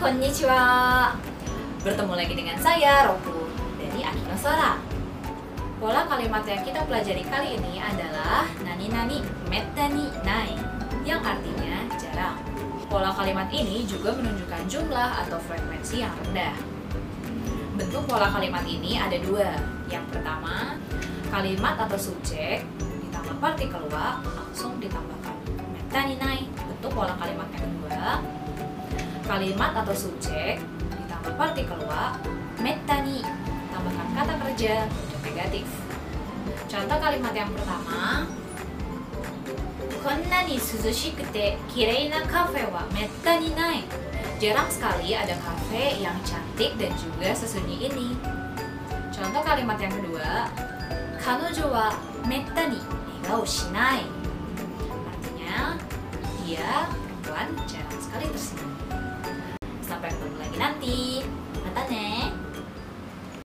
konnichiwa. Bertemu lagi dengan saya, Roku. Dari Akino Sora Pola kalimat yang kita pelajari kali ini adalah Nani-nani mettani nai Yang artinya jarang. Pola kalimat ini juga menunjukkan jumlah atau frekuensi yang rendah. Bentuk pola kalimat ini ada dua. Yang pertama, kalimat atau subjek ditambah partikel wa langsung ditambahkan mettani nai. Bentuk pola kalimat yang kedua kalimat atau subjek ditambah partikel wa mettani tambahkan kata kerja bentuk negatif. Contoh kalimat yang pertama konna ni suzushikute kirei na kafe wa mettani nai jarang sekali ada kafe yang cantik dan juga sesunyi ini. Contoh kalimat yang kedua kanojo wa mettani egao shinai artinya dia perempuan jarang sekali tersenyum